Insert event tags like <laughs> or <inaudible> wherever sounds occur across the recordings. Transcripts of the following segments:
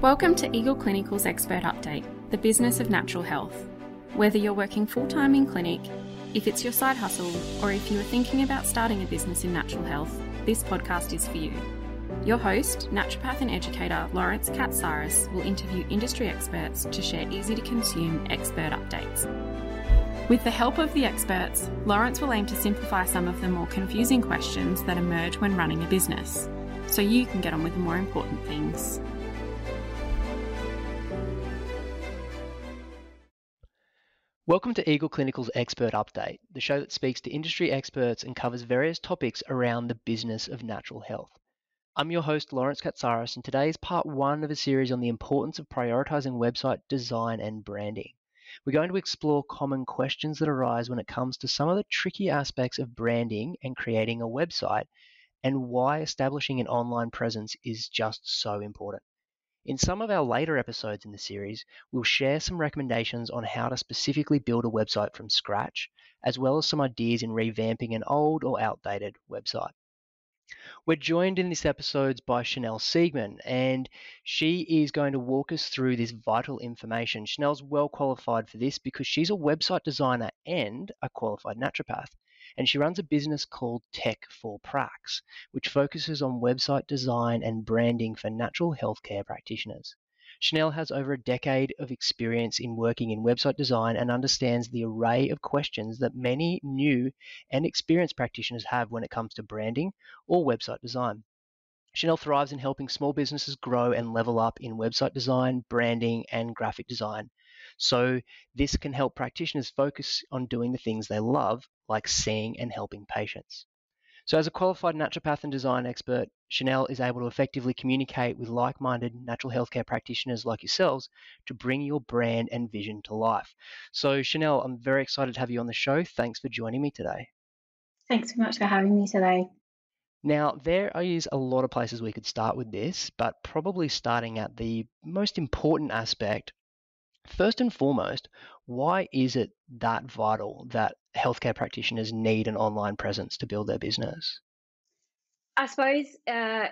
Welcome to Eagle Clinical's Expert Update, the business of natural health. Whether you're working full time in clinic, if it's your side hustle, or if you are thinking about starting a business in natural health, this podcast is for you. Your host, naturopath and educator Lawrence Katsaris, will interview industry experts to share easy to consume expert updates. With the help of the experts, Lawrence will aim to simplify some of the more confusing questions that emerge when running a business, so you can get on with the more important things. Welcome to Eagle Clinical's Expert Update, the show that speaks to industry experts and covers various topics around the business of natural health. I'm your host, Lawrence Katsaris, and today is part one of a series on the importance of prioritizing website design and branding. We're going to explore common questions that arise when it comes to some of the tricky aspects of branding and creating a website, and why establishing an online presence is just so important. In some of our later episodes in the series, we'll share some recommendations on how to specifically build a website from scratch, as well as some ideas in revamping an old or outdated website. We're joined in this episode by Chanel Siegman, and she is going to walk us through this vital information. Chanel's well qualified for this because she's a website designer and a qualified naturopath and she runs a business called Tech for Prax, which focuses on website design and branding for natural healthcare practitioners. Chanel has over a decade of experience in working in website design and understands the array of questions that many new and experienced practitioners have when it comes to branding or website design. Chanel thrives in helping small businesses grow and level up in website design, branding, and graphic design. So this can help practitioners focus on doing the things they love, like seeing and helping patients. So as a qualified naturopath and design expert, Chanel is able to effectively communicate with like-minded natural healthcare practitioners like yourselves to bring your brand and vision to life. So Chanel, I'm very excited to have you on the show. Thanks for joining me today. Thanks so much for having me today. Now, there is a lot of places we could start with this, but probably starting at the most important aspect First and foremost, why is it that vital that healthcare practitioners need an online presence to build their business? I suppose uh,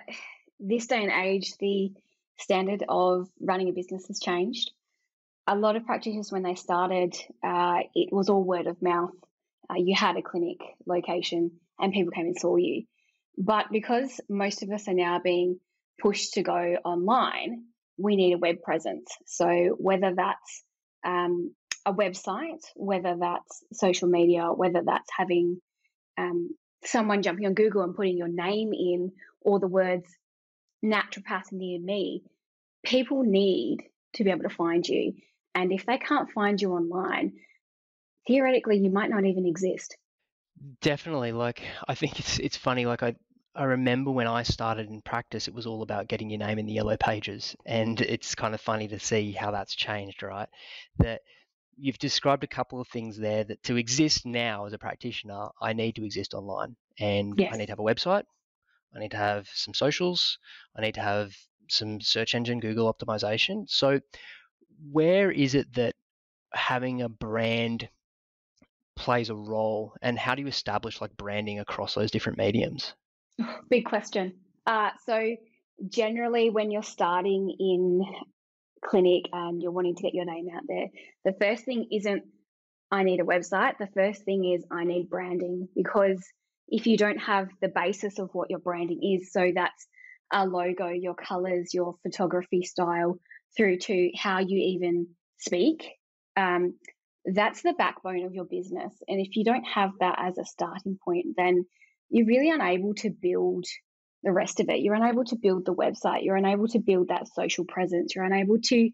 this day and age, the standard of running a business has changed. A lot of practitioners, when they started, uh, it was all word of mouth. Uh, you had a clinic location and people came and saw you. But because most of us are now being pushed to go online, we need a web presence. So whether that's um, a website, whether that's social media, whether that's having um, someone jumping on Google and putting your name in, or the words naturopath near me, people need to be able to find you. And if they can't find you online, theoretically, you might not even exist. Definitely. Like, I think it's it's funny. Like, I I remember when I started in practice, it was all about getting your name in the yellow pages. And mm. it's kind of funny to see how that's changed, right? That you've described a couple of things there that to exist now as a practitioner, I need to exist online. And yes. I need to have a website, I need to have some socials, I need to have some search engine Google optimization. So, where is it that having a brand plays a role and how do you establish like branding across those different mediums? <laughs> Big question. Uh, so, generally, when you're starting in clinic and you're wanting to get your name out there, the first thing isn't I need a website. The first thing is I need branding because if you don't have the basis of what your branding is, so that's a logo, your colors, your photography style, through to how you even speak, um, that's the backbone of your business. And if you don't have that as a starting point, then you're really unable to build the rest of it. You're unable to build the website. You're unable to build that social presence. You're unable to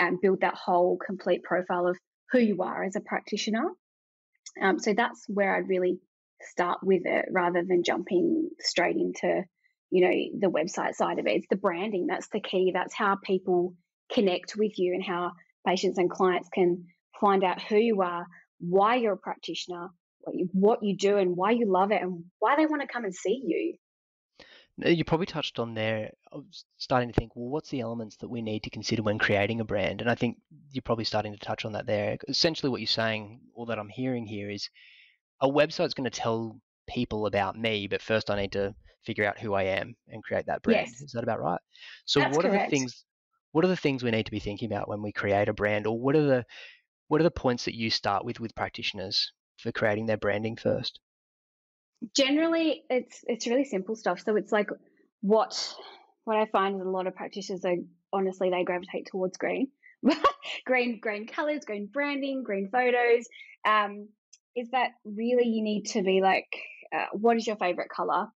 um, build that whole complete profile of who you are as a practitioner. Um, so that's where I'd really start with it rather than jumping straight into, you know, the website side of it. It's the branding that's the key. That's how people connect with you and how patients and clients can find out who you are, why you're a practitioner, what you, what you do and why you love it and why they want to come and see you. You probably touched on there, uh, starting to think, well, what's the elements that we need to consider when creating a brand? And I think you're probably starting to touch on that there. Essentially, what you're saying, all that I'm hearing here is a website's going to tell people about me, but first I need to figure out who I am and create that brand. Yes. Is that about right? So, That's what correct. are the things? what are the things we need to be thinking about when we create a brand, or what are the what are the points that you start with with practitioners for creating their branding first? Generally, it's it's really simple stuff. So it's like what what I find is a lot of practitioners are honestly they gravitate towards green, <laughs> green green colors, green branding, green photos. Um, is that really you need to be like, uh, what is your favorite color?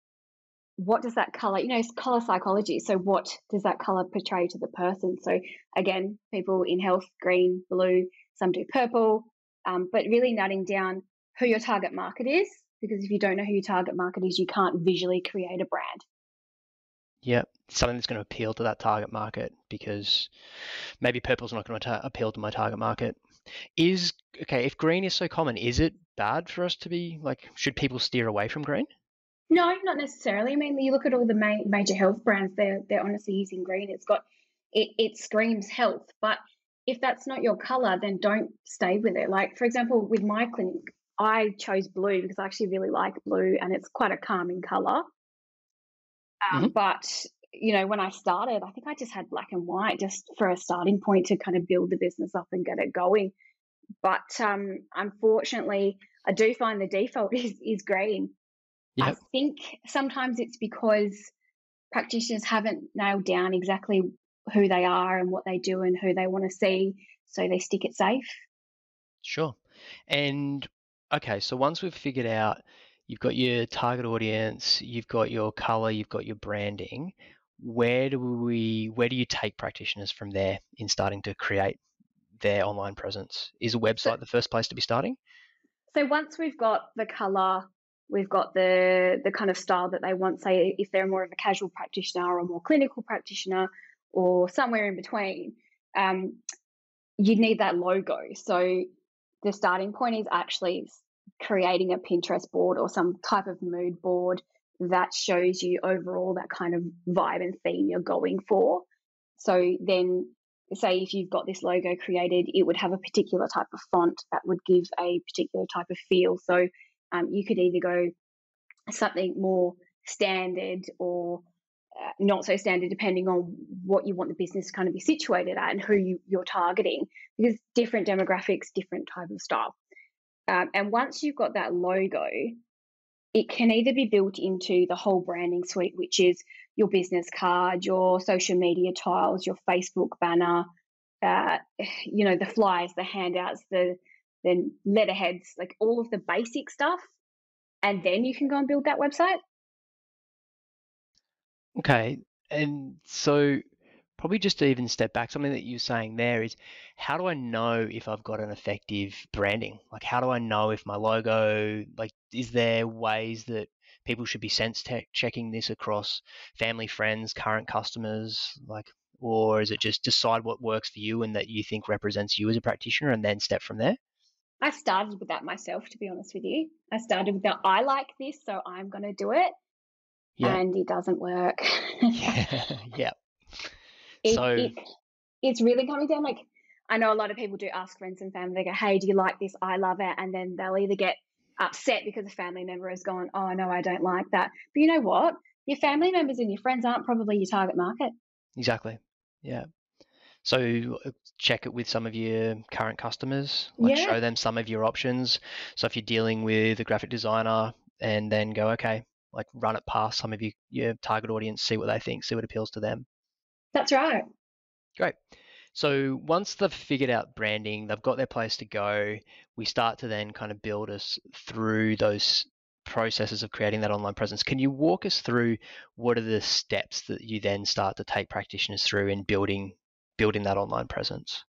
What does that color, you know, it's color psychology. So, what does that color portray to the person? So, again, people in health, green, blue, some do purple, um, but really nutting down who your target market is. Because if you don't know who your target market is, you can't visually create a brand. Yep, something that's going to appeal to that target market because maybe purple's not going to ta- appeal to my target market. Is okay if green is so common, is it bad for us to be like? Should people steer away from green? No, not necessarily. I mean, you look at all the ma- major health brands; they're they're honestly using green. It's got it it screams health, but if that's not your color, then don't stay with it. Like for example, with my clinic, I chose blue because I actually really like blue, and it's quite a calming color. Um, mm-hmm. But you know, when I started, I think I just had black and white just for a starting point to kind of build the business up and get it going. But um, unfortunately, I do find the default <laughs> is is green. Yep. I think sometimes it's because practitioners haven't nailed down exactly who they are and what they do and who they want to see, so they stick it safe. Sure. And okay, so once we've figured out you've got your target audience, you've got your color, you've got your branding. Where do we where do you take practitioners from there in starting to create their online presence? Is a website so, the first place to be starting? So once we've got the color, we've got the the kind of style that they want, say if they're more of a casual practitioner or a more clinical practitioner or somewhere in between, um, you need that logo. So the starting point is actually creating a Pinterest board or some type of mood board that shows you overall that kind of vibe and theme you're going for. So then, say if you've got this logo created, it would have a particular type of font that would give a particular type of feel. So um, you could either go something more standard or not so standard depending on what you want the business to kind of be situated at and who you, you're targeting because different demographics different type of style um, and once you've got that logo, it can either be built into the whole branding suite, which is your business card, your social media tiles, your Facebook banner, uh, you know, the flyers, the handouts, the the letterheads, like all of the basic stuff, and then you can go and build that website. Okay, and so probably just to even step back, something that you're saying there is how do I know if I've got an effective branding? Like, how do I know if my logo, like, is there ways that people should be sense checking this across family, friends, current customers? Like, or is it just decide what works for you and that you think represents you as a practitioner and then step from there? I started with that myself, to be honest with you. I started with the I like this, so I'm going to do it. Yeah. And it doesn't work. yeah. <laughs> <laughs> yeah. It, so it, it's really coming down like I know a lot of people do ask friends and family, they go, Hey, do you like this? I love it. And then they'll either get upset because a family member has gone, Oh, no, I don't like that. But you know what? Your family members and your friends aren't probably your target market. Exactly. Yeah. So uh, check it with some of your current customers, like yeah. show them some of your options. So if you're dealing with a graphic designer and then go, okay, like run it past some of your, your target audience, see what they think, see what appeals to them. That's right. Great. So once they've figured out branding, they've got their place to go, we start to then kind of build us through those processes of creating that online presence. Can you walk us through what are the steps that you then start to take practitioners through in building building that online presence?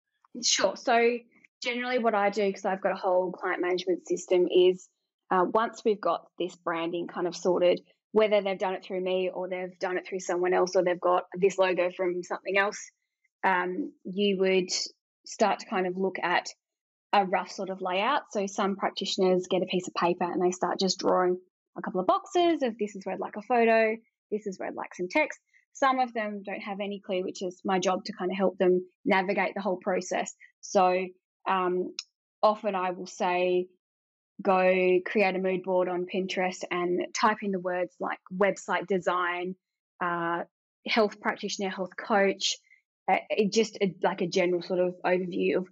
Sure. So generally what I do because I've got a whole client management system is uh, once we've got this branding kind of sorted, whether they've done it through me or they've done it through someone else or they've got this logo from something else, um, you would start to kind of look at a rough sort of layout. So some practitioners get a piece of paper and they start just drawing a couple of boxes of this is where I'd like a photo, this is where I'd like some text. Some of them don't have any clue, which is my job to kind of help them navigate the whole process. So um, often I will say, go create a mood board on Pinterest and type in the words like website design, uh, health practitioner, health coach, uh, it just like a general sort of overview of,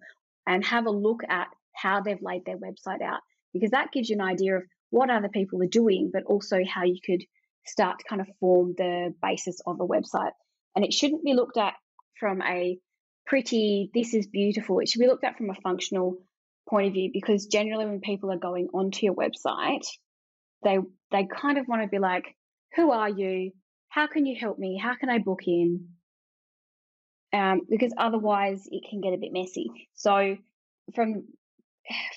and have a look at how they've laid their website out because that gives you an idea of what other people are doing, but also how you could start to kind of form the basis of a website. And it shouldn't be looked at from a pretty, this is beautiful. It should be looked at from a functional point of view because generally when people are going onto your website, they they kind of want to be like, who are you? How can you help me? How can I book in? Um, because otherwise it can get a bit messy. So from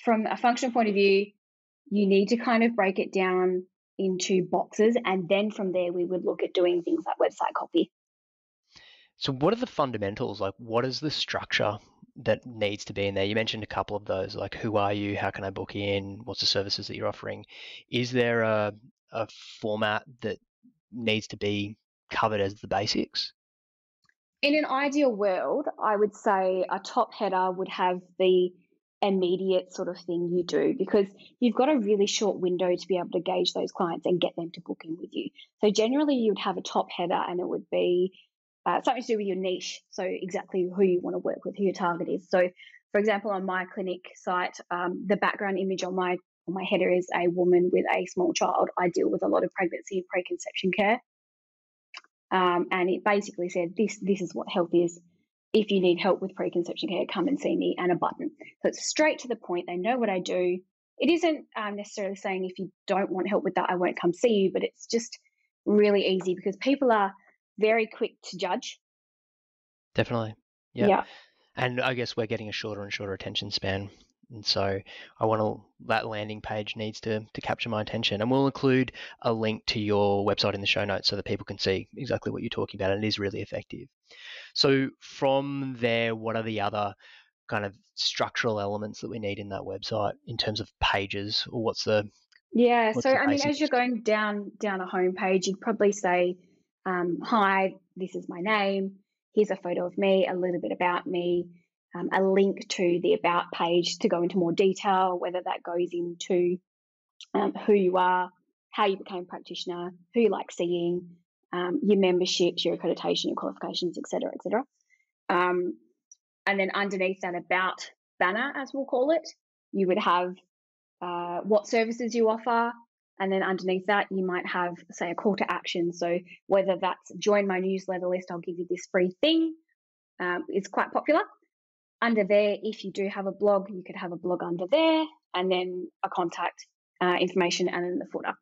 from a functional point of view, you need to kind of break it down into boxes, and then from there we would look at doing things like website copy. So, what are the fundamentals? Like, what is the structure that needs to be in there? You mentioned a couple of those, like who are you? How can I book in? What's the services that you're offering? Is there a, a format that needs to be covered as the basics? In an ideal world, I would say a top header would have the immediate sort of thing you do because you've got a really short window to be able to gauge those clients and get them to book in with you. So generally, you would have a top header and it would be uh, something to do with your niche. So exactly who you want to work with, who your target is. So for example, on my clinic site, um, the background image on my on my header is a woman with a small child. I deal with a lot of pregnancy and preconception care. Um, and it basically said this this is what health is if you need help with preconception care, come and see me, and a button. So it's straight to the point. They know what I do. It isn't um, necessarily saying if you don't want help with that, I won't come see you, but it's just really easy because people are very quick to judge. Definitely. Yeah. yeah. And I guess we're getting a shorter and shorter attention span. And so I want to, that landing page needs to, to capture my attention. And we'll include a link to your website in the show notes so that people can see exactly what you're talking about. And it is really effective. So from there, what are the other kind of structural elements that we need in that website in terms of pages, or what's the yeah? What's so the I mean, as you're going down down a home page, you'd probably say, um, "Hi, this is my name. Here's a photo of me, a little bit about me." Um, a link to the about page to go into more detail, whether that goes into um, who you are, how you became a practitioner, who you like seeing, um, your memberships, your accreditation, your qualifications, etc., etc. Um, and then underneath that about banner, as we'll call it, you would have uh, what services you offer, and then underneath that, you might have, say, a call to action. So whether that's join my newsletter list, I'll give you this free thing, um, is quite popular. Under there, if you do have a blog, you could have a blog under there, and then a contact uh, information, and then the footer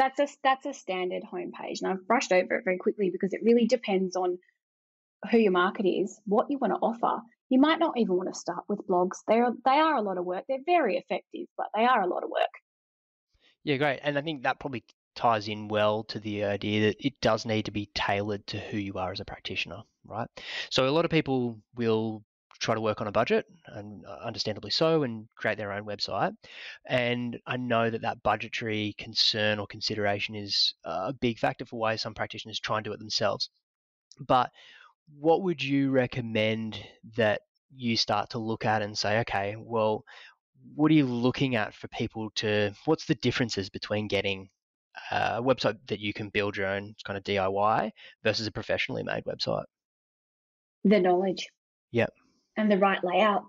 that's a that's a standard homepage, and I've brushed over it very quickly because it really depends on who your market is, what you want to offer. You might not even want to start with blogs. They are they are a lot of work. They're very effective, but they are a lot of work. Yeah, great. And I think that probably ties in well to the idea that it does need to be tailored to who you are as a practitioner, right? So a lot of people will try to work on a budget, and uh, understandably so, and create their own website. And I know that that budgetary concern or consideration is a big factor for why some practitioners try and do it themselves. But what would you recommend that you start to look at and say, okay, well, what are you looking at for people to? What's the differences between getting a website that you can build your own kind of DIY versus a professionally made website? The knowledge. Yep and the right layout.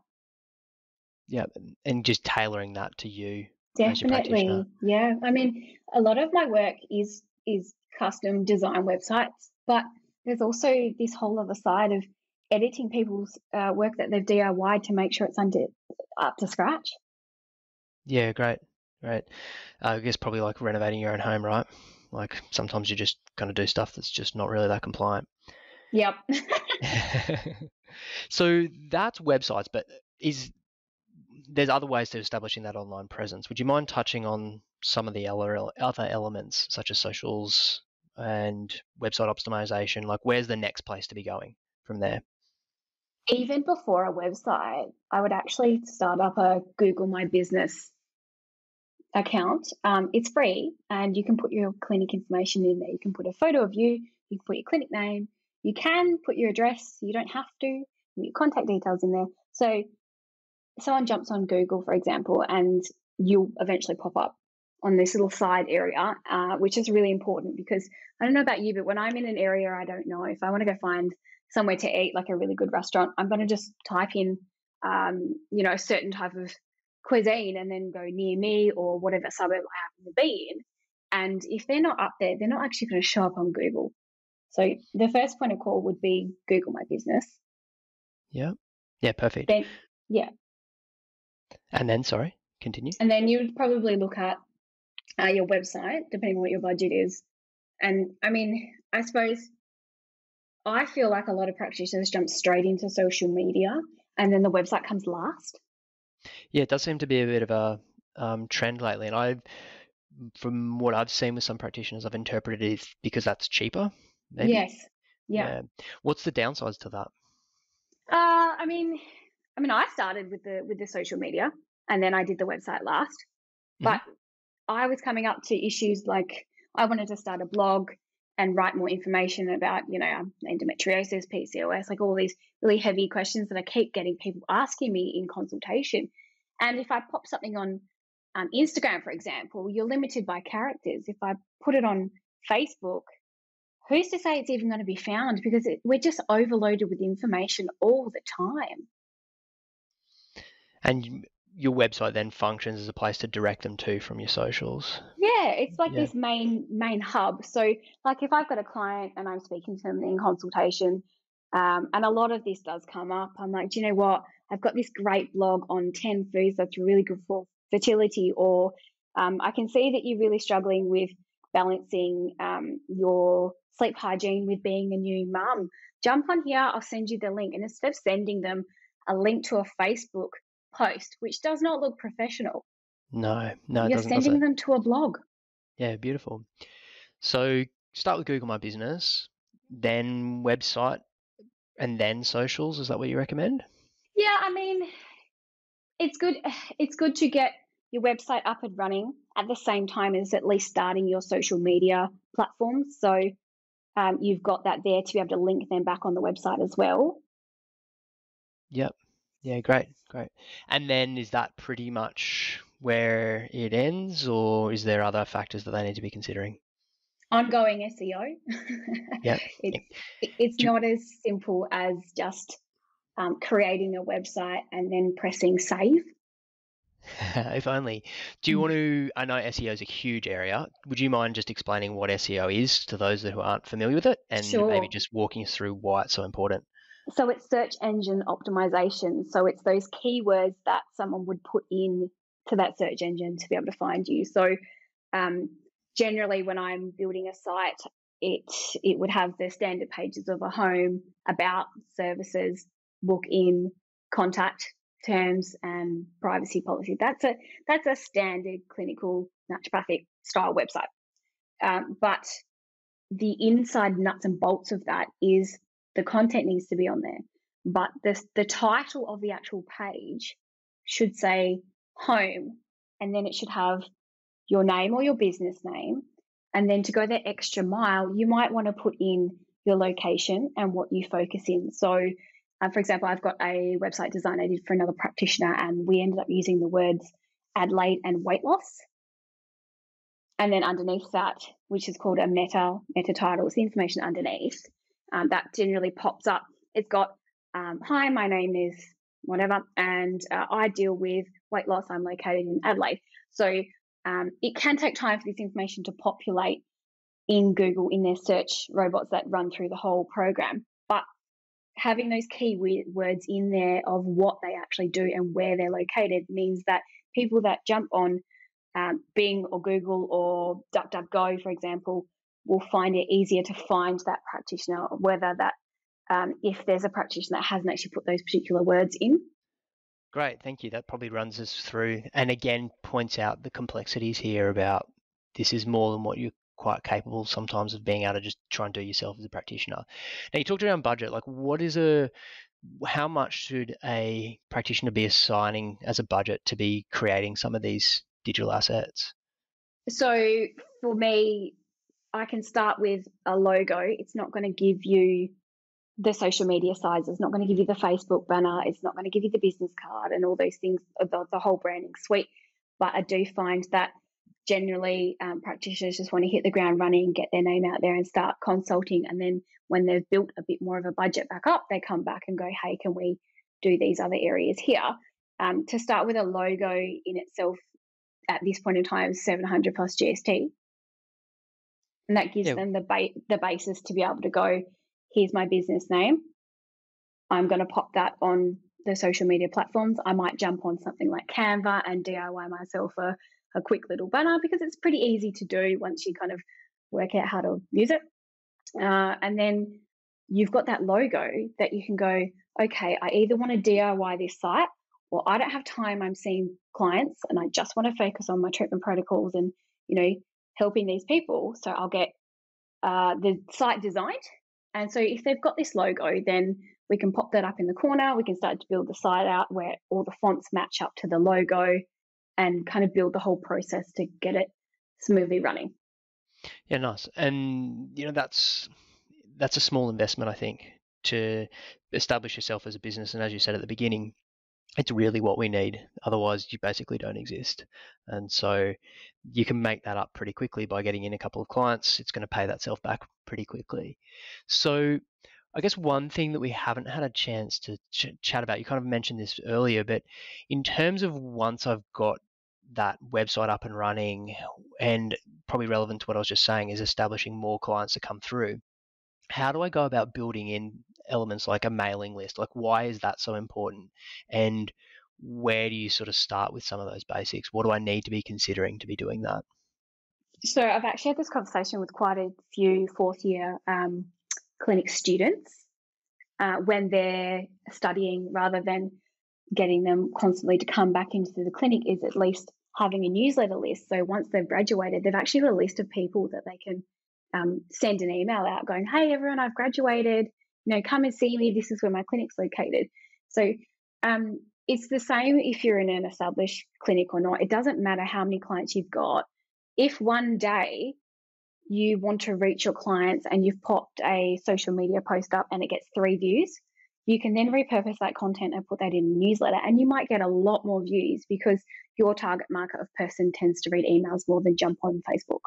Yeah, and just tailoring that to you. Definitely. Yeah. I mean, a lot of my work is is custom design websites, but there's also this whole other side of editing people's uh, work that they've DIY to make sure it's under up to scratch. Yeah, great, great. Uh, I guess probably like renovating your own home, right? Like sometimes you just kind of do stuff that's just not really that compliant. Yep. <laughs> <laughs> so that's websites, but is there's other ways to establishing that online presence. Would you mind touching on some of the other elements, such as socials and website optimization? Like, where's the next place to be going from there? Even before a website, I would actually start up a Google My Business account. Um, it's free, and you can put your clinic information in there. You can put a photo of you, you can put your clinic name, you can put your address, you don't have to, put your contact details in there. So someone jumps on Google, for example, and you'll eventually pop up on this little side area, uh, which is really important because I don't know about you, but when I'm in an area I don't know, if I want to go find somewhere to eat, like a really good restaurant, I'm going to just type in, um, you know, a certain type of cuisine and then go near me or whatever suburb I happen to be in. And if they're not up there, they're not actually going to show up on Google. So the first point of call would be Google My Business. Yeah. Yeah, perfect. Then, yeah. And then, sorry, continue. And then you would probably look at uh, your website, depending on what your budget is. And I mean, I suppose I feel like a lot of practitioners jump straight into social media and then the website comes last. Yeah, it does seem to be a bit of a um, trend lately. And I've, from what I've seen with some practitioners, I've interpreted it because that's cheaper. Maybe. Yes. Yeah. yeah. What's the downsides to that? Uh, I mean, I mean, I started with the with the social media, and then I did the website last. Mm-hmm. But I was coming up to issues like I wanted to start a blog and write more information about, you know, endometriosis, PCOS, like all these really heavy questions that I keep getting people asking me in consultation. And if I pop something on um, Instagram, for example, you're limited by characters. If I put it on Facebook, who's to say it's even going to be found? Because it, we're just overloaded with information all the time. And your website then functions as a place to direct them to from your socials. Yeah, it's like yeah. this main main hub. So, like if I've got a client and I'm speaking to them in consultation, um, and a lot of this does come up, I'm like, do you know what? I've got this great blog on ten foods that's really good for fertility, or um, I can see that you're really struggling with balancing um, your sleep hygiene with being a new mum. Jump on here, I'll send you the link. And instead of sending them a link to a Facebook post, which does not look professional. No, no, you're sending them to a blog. Yeah, beautiful. So start with Google My Business, then website, and then socials. Is that what you recommend? Yeah, I mean, it's good. It's good to get your website up and running at the same time as at least starting your social media platforms. So um, you've got that there to be able to link them back on the website as well. Yep. Yeah, great, great. And then is that pretty much where it ends, or is there other factors that they need to be considering? Ongoing SEO. <laughs> yeah. It's, it's not as simple as just um, creating a website and then pressing save. <laughs> if only. Do you mm. want to? I know SEO is a huge area. Would you mind just explaining what SEO is to those who aren't familiar with it, and sure. maybe just walking us through why it's so important? So it's search engine optimization. So it's those keywords that someone would put in to that search engine to be able to find you. So um, generally, when I'm building a site, it it would have the standard pages of a home, about services, book in, contact terms, and privacy policy. That's a that's a standard clinical naturopathic style website. Um, but the inside nuts and bolts of that is the content needs to be on there, but the, the title of the actual page should say home, and then it should have your name or your business name. And then to go that extra mile, you might want to put in your location and what you focus in. So, uh, for example, I've got a website design I did for another practitioner, and we ended up using the words Adelaide and weight loss. And then underneath that, which is called a meta meta title, it's the information underneath um, that generally pops up. It's got, um, hi, my name is whatever, and uh, I deal with weight loss. I'm located in Adelaide. So um, it can take time for this information to populate in Google in their search robots that run through the whole program. But having those key words in there of what they actually do and where they're located means that people that jump on um, Bing or Google or DuckDuckGo, for example, will find it easier to find that practitioner, whether that um, if there's a practitioner that hasn't actually put those particular words in. Great, thank you. That probably runs us through and again points out the complexities here about this is more than what you're quite capable sometimes of being able to just try and do yourself as a practitioner. Now you talked around budget, like what is a how much should a practitioner be assigning as a budget to be creating some of these digital assets? So for me, I can start with a logo. It's not going to give you the social media size. It's not going to give you the Facebook banner. It's not going to give you the business card and all those things, the, the whole branding suite. But I do find that generally um, practitioners just want to hit the ground running, get their name out there, and start consulting. And then when they've built a bit more of a budget back up, they come back and go, "Hey, can we do these other areas here?" Um, to start with, a logo in itself at this point in time 700 plus GST, and that gives them the ba- the basis to be able to go, "Here's my business name. I'm going to pop that on the social media platforms. I might jump on something like Canva and DIY myself a a quick little banner because it's pretty easy to do once you kind of work out how to use it. Uh, and then you've got that logo that you can go, okay, I either want to DIY this site or I don't have time. I'm seeing clients and I just want to focus on my treatment protocols and, you know, helping these people. So I'll get uh, the site designed. And so if they've got this logo, then we can pop that up in the corner. We can start to build the site out where all the fonts match up to the logo and kind of build the whole process to get it smoothly running. Yeah, nice. And you know that's that's a small investment, I think, to establish yourself as a business. And as you said at the beginning, it's really what we need. Otherwise, you basically don't exist. And so you can make that up pretty quickly by getting in a couple of clients. It's going to pay that self back pretty quickly. So I guess one thing that we haven't had a chance to ch- chat about, you kind of mentioned this earlier, but in terms of once I've got that website up and running, and probably relevant to what I was just saying, is establishing more clients to come through. How do I go about building in elements like a mailing list? Like, why is that so important? And where do you sort of start with some of those basics? What do I need to be considering to be doing that? So, I've actually had this conversation with quite a few fourth year um, clinic students uh, when they're studying rather than getting them constantly to come back into the clinic is at least having a newsletter list. So once they've graduated, they've actually got a list of people that they can um, send an email out going, Hey, everyone, I've graduated. You know, come and see me. This is where my clinic's located. So um, it's the same if you're in an established clinic or not. It doesn't matter how many clients you've got. If one day you want to reach your clients and you've popped a social media post up and it gets three views, you can then repurpose that content and put that in a newsletter and you might get a lot more views because your target market of person tends to read emails more than jump on Facebook.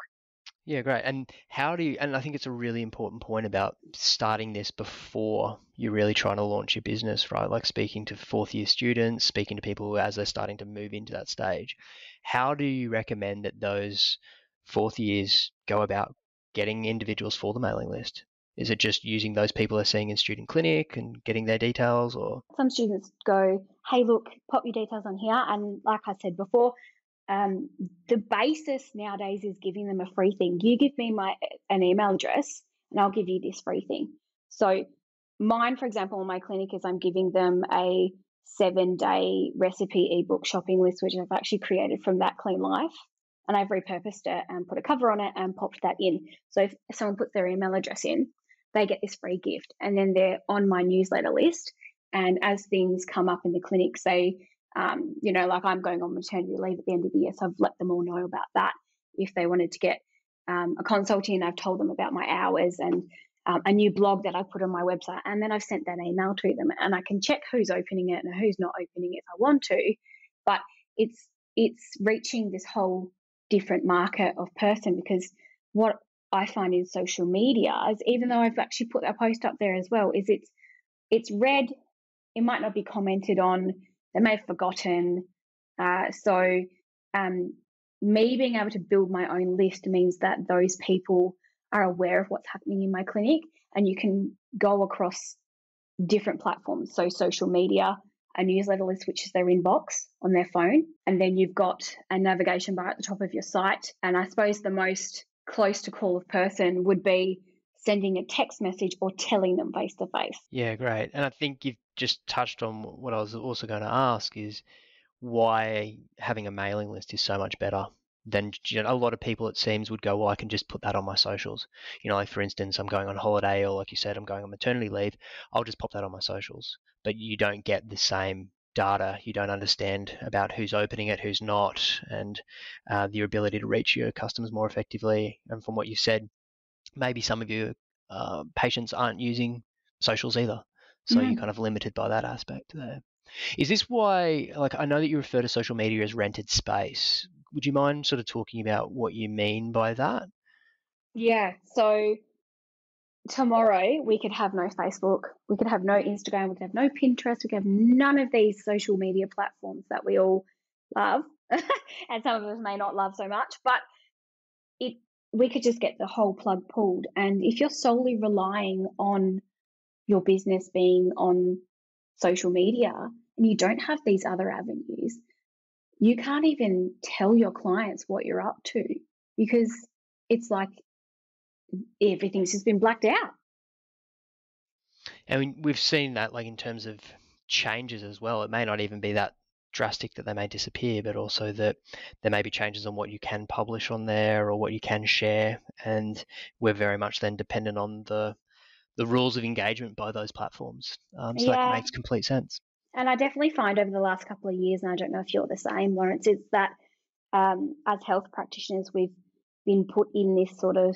Yeah, great. And how do you, and I think it's a really important point about starting this before you're really trying to launch your business, right? Like speaking to fourth year students, speaking to people as they're starting to move into that stage. How do you recommend that those fourth years go about getting individuals for the mailing list? Is it just using those people they're seeing in student clinic and getting their details or some students go, Hey look, pop your details on here and like I said before, um, the basis nowadays is giving them a free thing. You give me my an email address and I'll give you this free thing. So mine, for example, in my clinic is I'm giving them a seven day recipe ebook shopping list, which I've actually created from that clean life and I've repurposed it and put a cover on it and popped that in. So if someone puts their email address in, they get this free gift and then they're on my newsletter list. And as things come up in the clinic, say, um, you know, like I'm going on maternity leave at the end of the year, so I've let them all know about that. If they wanted to get um, a consult in, I've told them about my hours and um, a new blog that I put on my website, and then I've sent that email to them, and I can check who's opening it and who's not opening it if I want to. But it's it's reaching this whole different market of person because what I find in social media is even though I've actually put that post up there as well, is it's it's read, it might not be commented on, they may have forgotten. Uh, so um, me being able to build my own list means that those people are aware of what's happening in my clinic and you can go across different platforms. So social media, a newsletter list, which is their inbox on their phone. And then you've got a navigation bar at the top of your site. And I suppose the most close to call of person would be sending a text message or telling them face to face. Yeah, great. And I think you've just touched on what I was also going to ask is why having a mailing list is so much better than you know, a lot of people it seems would go well i can just put that on my socials you know like for instance i'm going on holiday or like you said i'm going on maternity leave i'll just pop that on my socials but you don't get the same data. You don't understand about who's opening it, who's not, and uh, your ability to reach your customers more effectively. And from what you said, maybe some of your uh, patients aren't using socials either. So you're kind of limited by that aspect there. Is this why, like, I know that you refer to social media as rented space. would you mind sort of talking about what you mean by that? Yeah. So tomorrow we could have no Facebook, we could have no Instagram, we could have no Pinterest, we could have none of these social media platforms that we all love, <laughs> and some of us may not love so much, but it we could just get the whole plug pulled. And if you're solely relying on your business being on social media and you don't have these other avenues, you can't even tell your clients what you're up to because it's like everything's just been blacked out. And we've seen that, like in terms of changes as well. It may not even be that drastic that they may disappear, but also that there may be changes on what you can publish on there or what you can share. And we're very much then dependent on the the rules of engagement by those platforms. Um, so yeah. that makes complete sense. And I definitely find over the last couple of years, and I don't know if you're the same, Lawrence, is that um, as health practitioners, we've been put in this sort of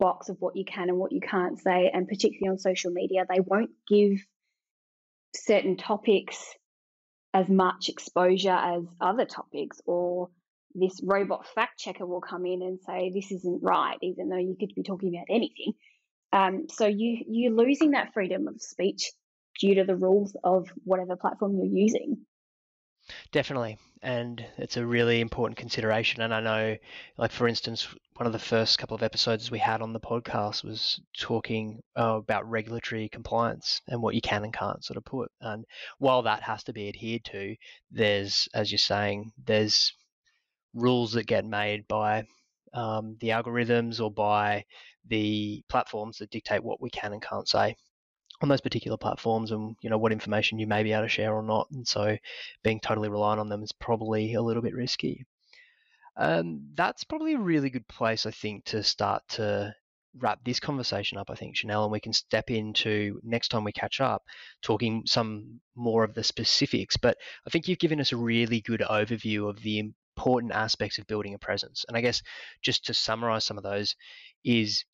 box of what you can and what you can't say, and particularly on social media, they won't give certain topics as much exposure as other topics, or this robot fact checker will come in and say this isn't right, even though you could be talking about anything. Um, so you you're losing that freedom of speech due to the rules of whatever platform you're using. Definitely. And it's a really important consideration. And I know, like, for instance, one of the first couple of episodes we had on the podcast was talking uh, about regulatory compliance and what you can and can't sort of put. And while that has to be adhered to, there's, as you're saying, there's rules that get made by um, the algorithms or by the platforms that dictate what we can and can't say on those particular platforms and you know what information you may be able to share or not. And so being totally reliant on them is probably a little bit risky. Um, that's probably a really good place i think to start to wrap this conversation up i think chanel and we can step into next time we catch up talking some more of the specifics. But i think you've given us a really good overview of the important aspects of building a presence. And i guess just to summarize some of those is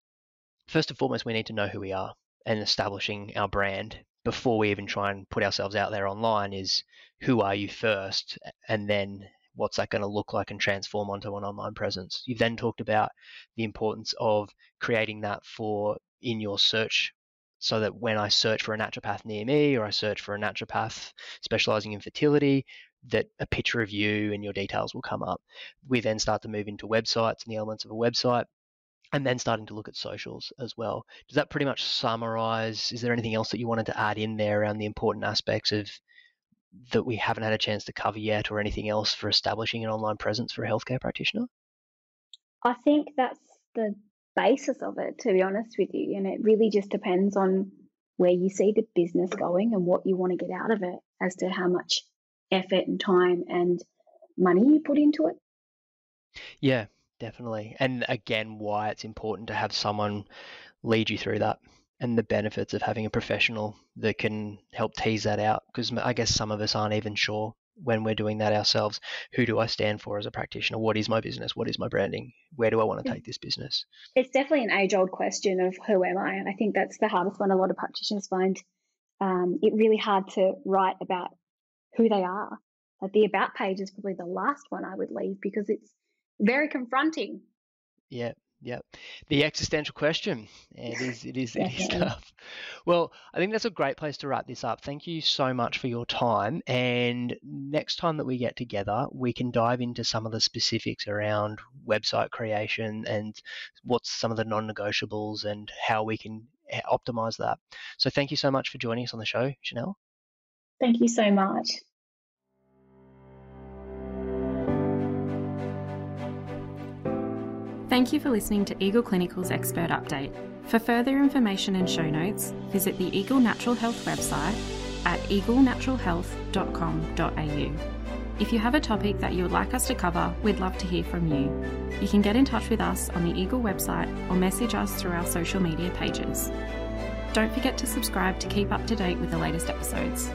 first and foremost we need to know who we are and establishing our brand before we even try and put ourselves out there online is who are you first and then what's that going to look like and transform onto an online presence. You've then talked about the importance of creating that for in your search so that when i search for a naturopath near me or i search for a naturopath specializing in fertility that a picture of you and your details will come up. We then start to move into websites and the elements of a website and then starting to look at socials as well. Does that pretty much summarize? Is there anything else that you wanted to add in there around the important aspects of that we haven't had a chance to cover yet, or anything else for establishing an online presence for a healthcare practitioner? I think that's the basis of it, to be honest with you. And it really just depends on where you see the business going and what you want to get out of it as to how much effort and time and money you put into it. Yeah, Definitely. And again, why it's important to have someone lead you through that and the benefits of having a professional that can help tease that out. Because I guess some of us aren't even sure when we're doing that ourselves. Who do I stand for as a practitioner? What is my business? What is my branding? Where do I want to take this business? It's definitely an age old question of who am I? And I think that's the hardest one a lot of practitioners find um, it really hard to write about who they are. Like the about page is probably the last one I would leave because it's very confronting. Yeah, yeah. The existential question. It <laughs> is, it is, it is tough. Well, I think that's a great place to wrap this up. Thank you so much for your time. And next time that we get together, we can dive into some of the specifics around website creation and what's some of the non negotiables and how we can eh, optimize that. So thank you so much for joining us on the show, Chanel. Thank you so much. Thank you for listening to Eagle Clinical's Expert Update. For further information and show notes, visit the Eagle Natural Health website at eaglenaturalhealth.com.au. If you have a topic that you would like us to cover, we'd love to hear from you. You can get in touch with us on the Eagle website or message us through our social media pages. Don't forget to subscribe to keep up to date with the latest episodes.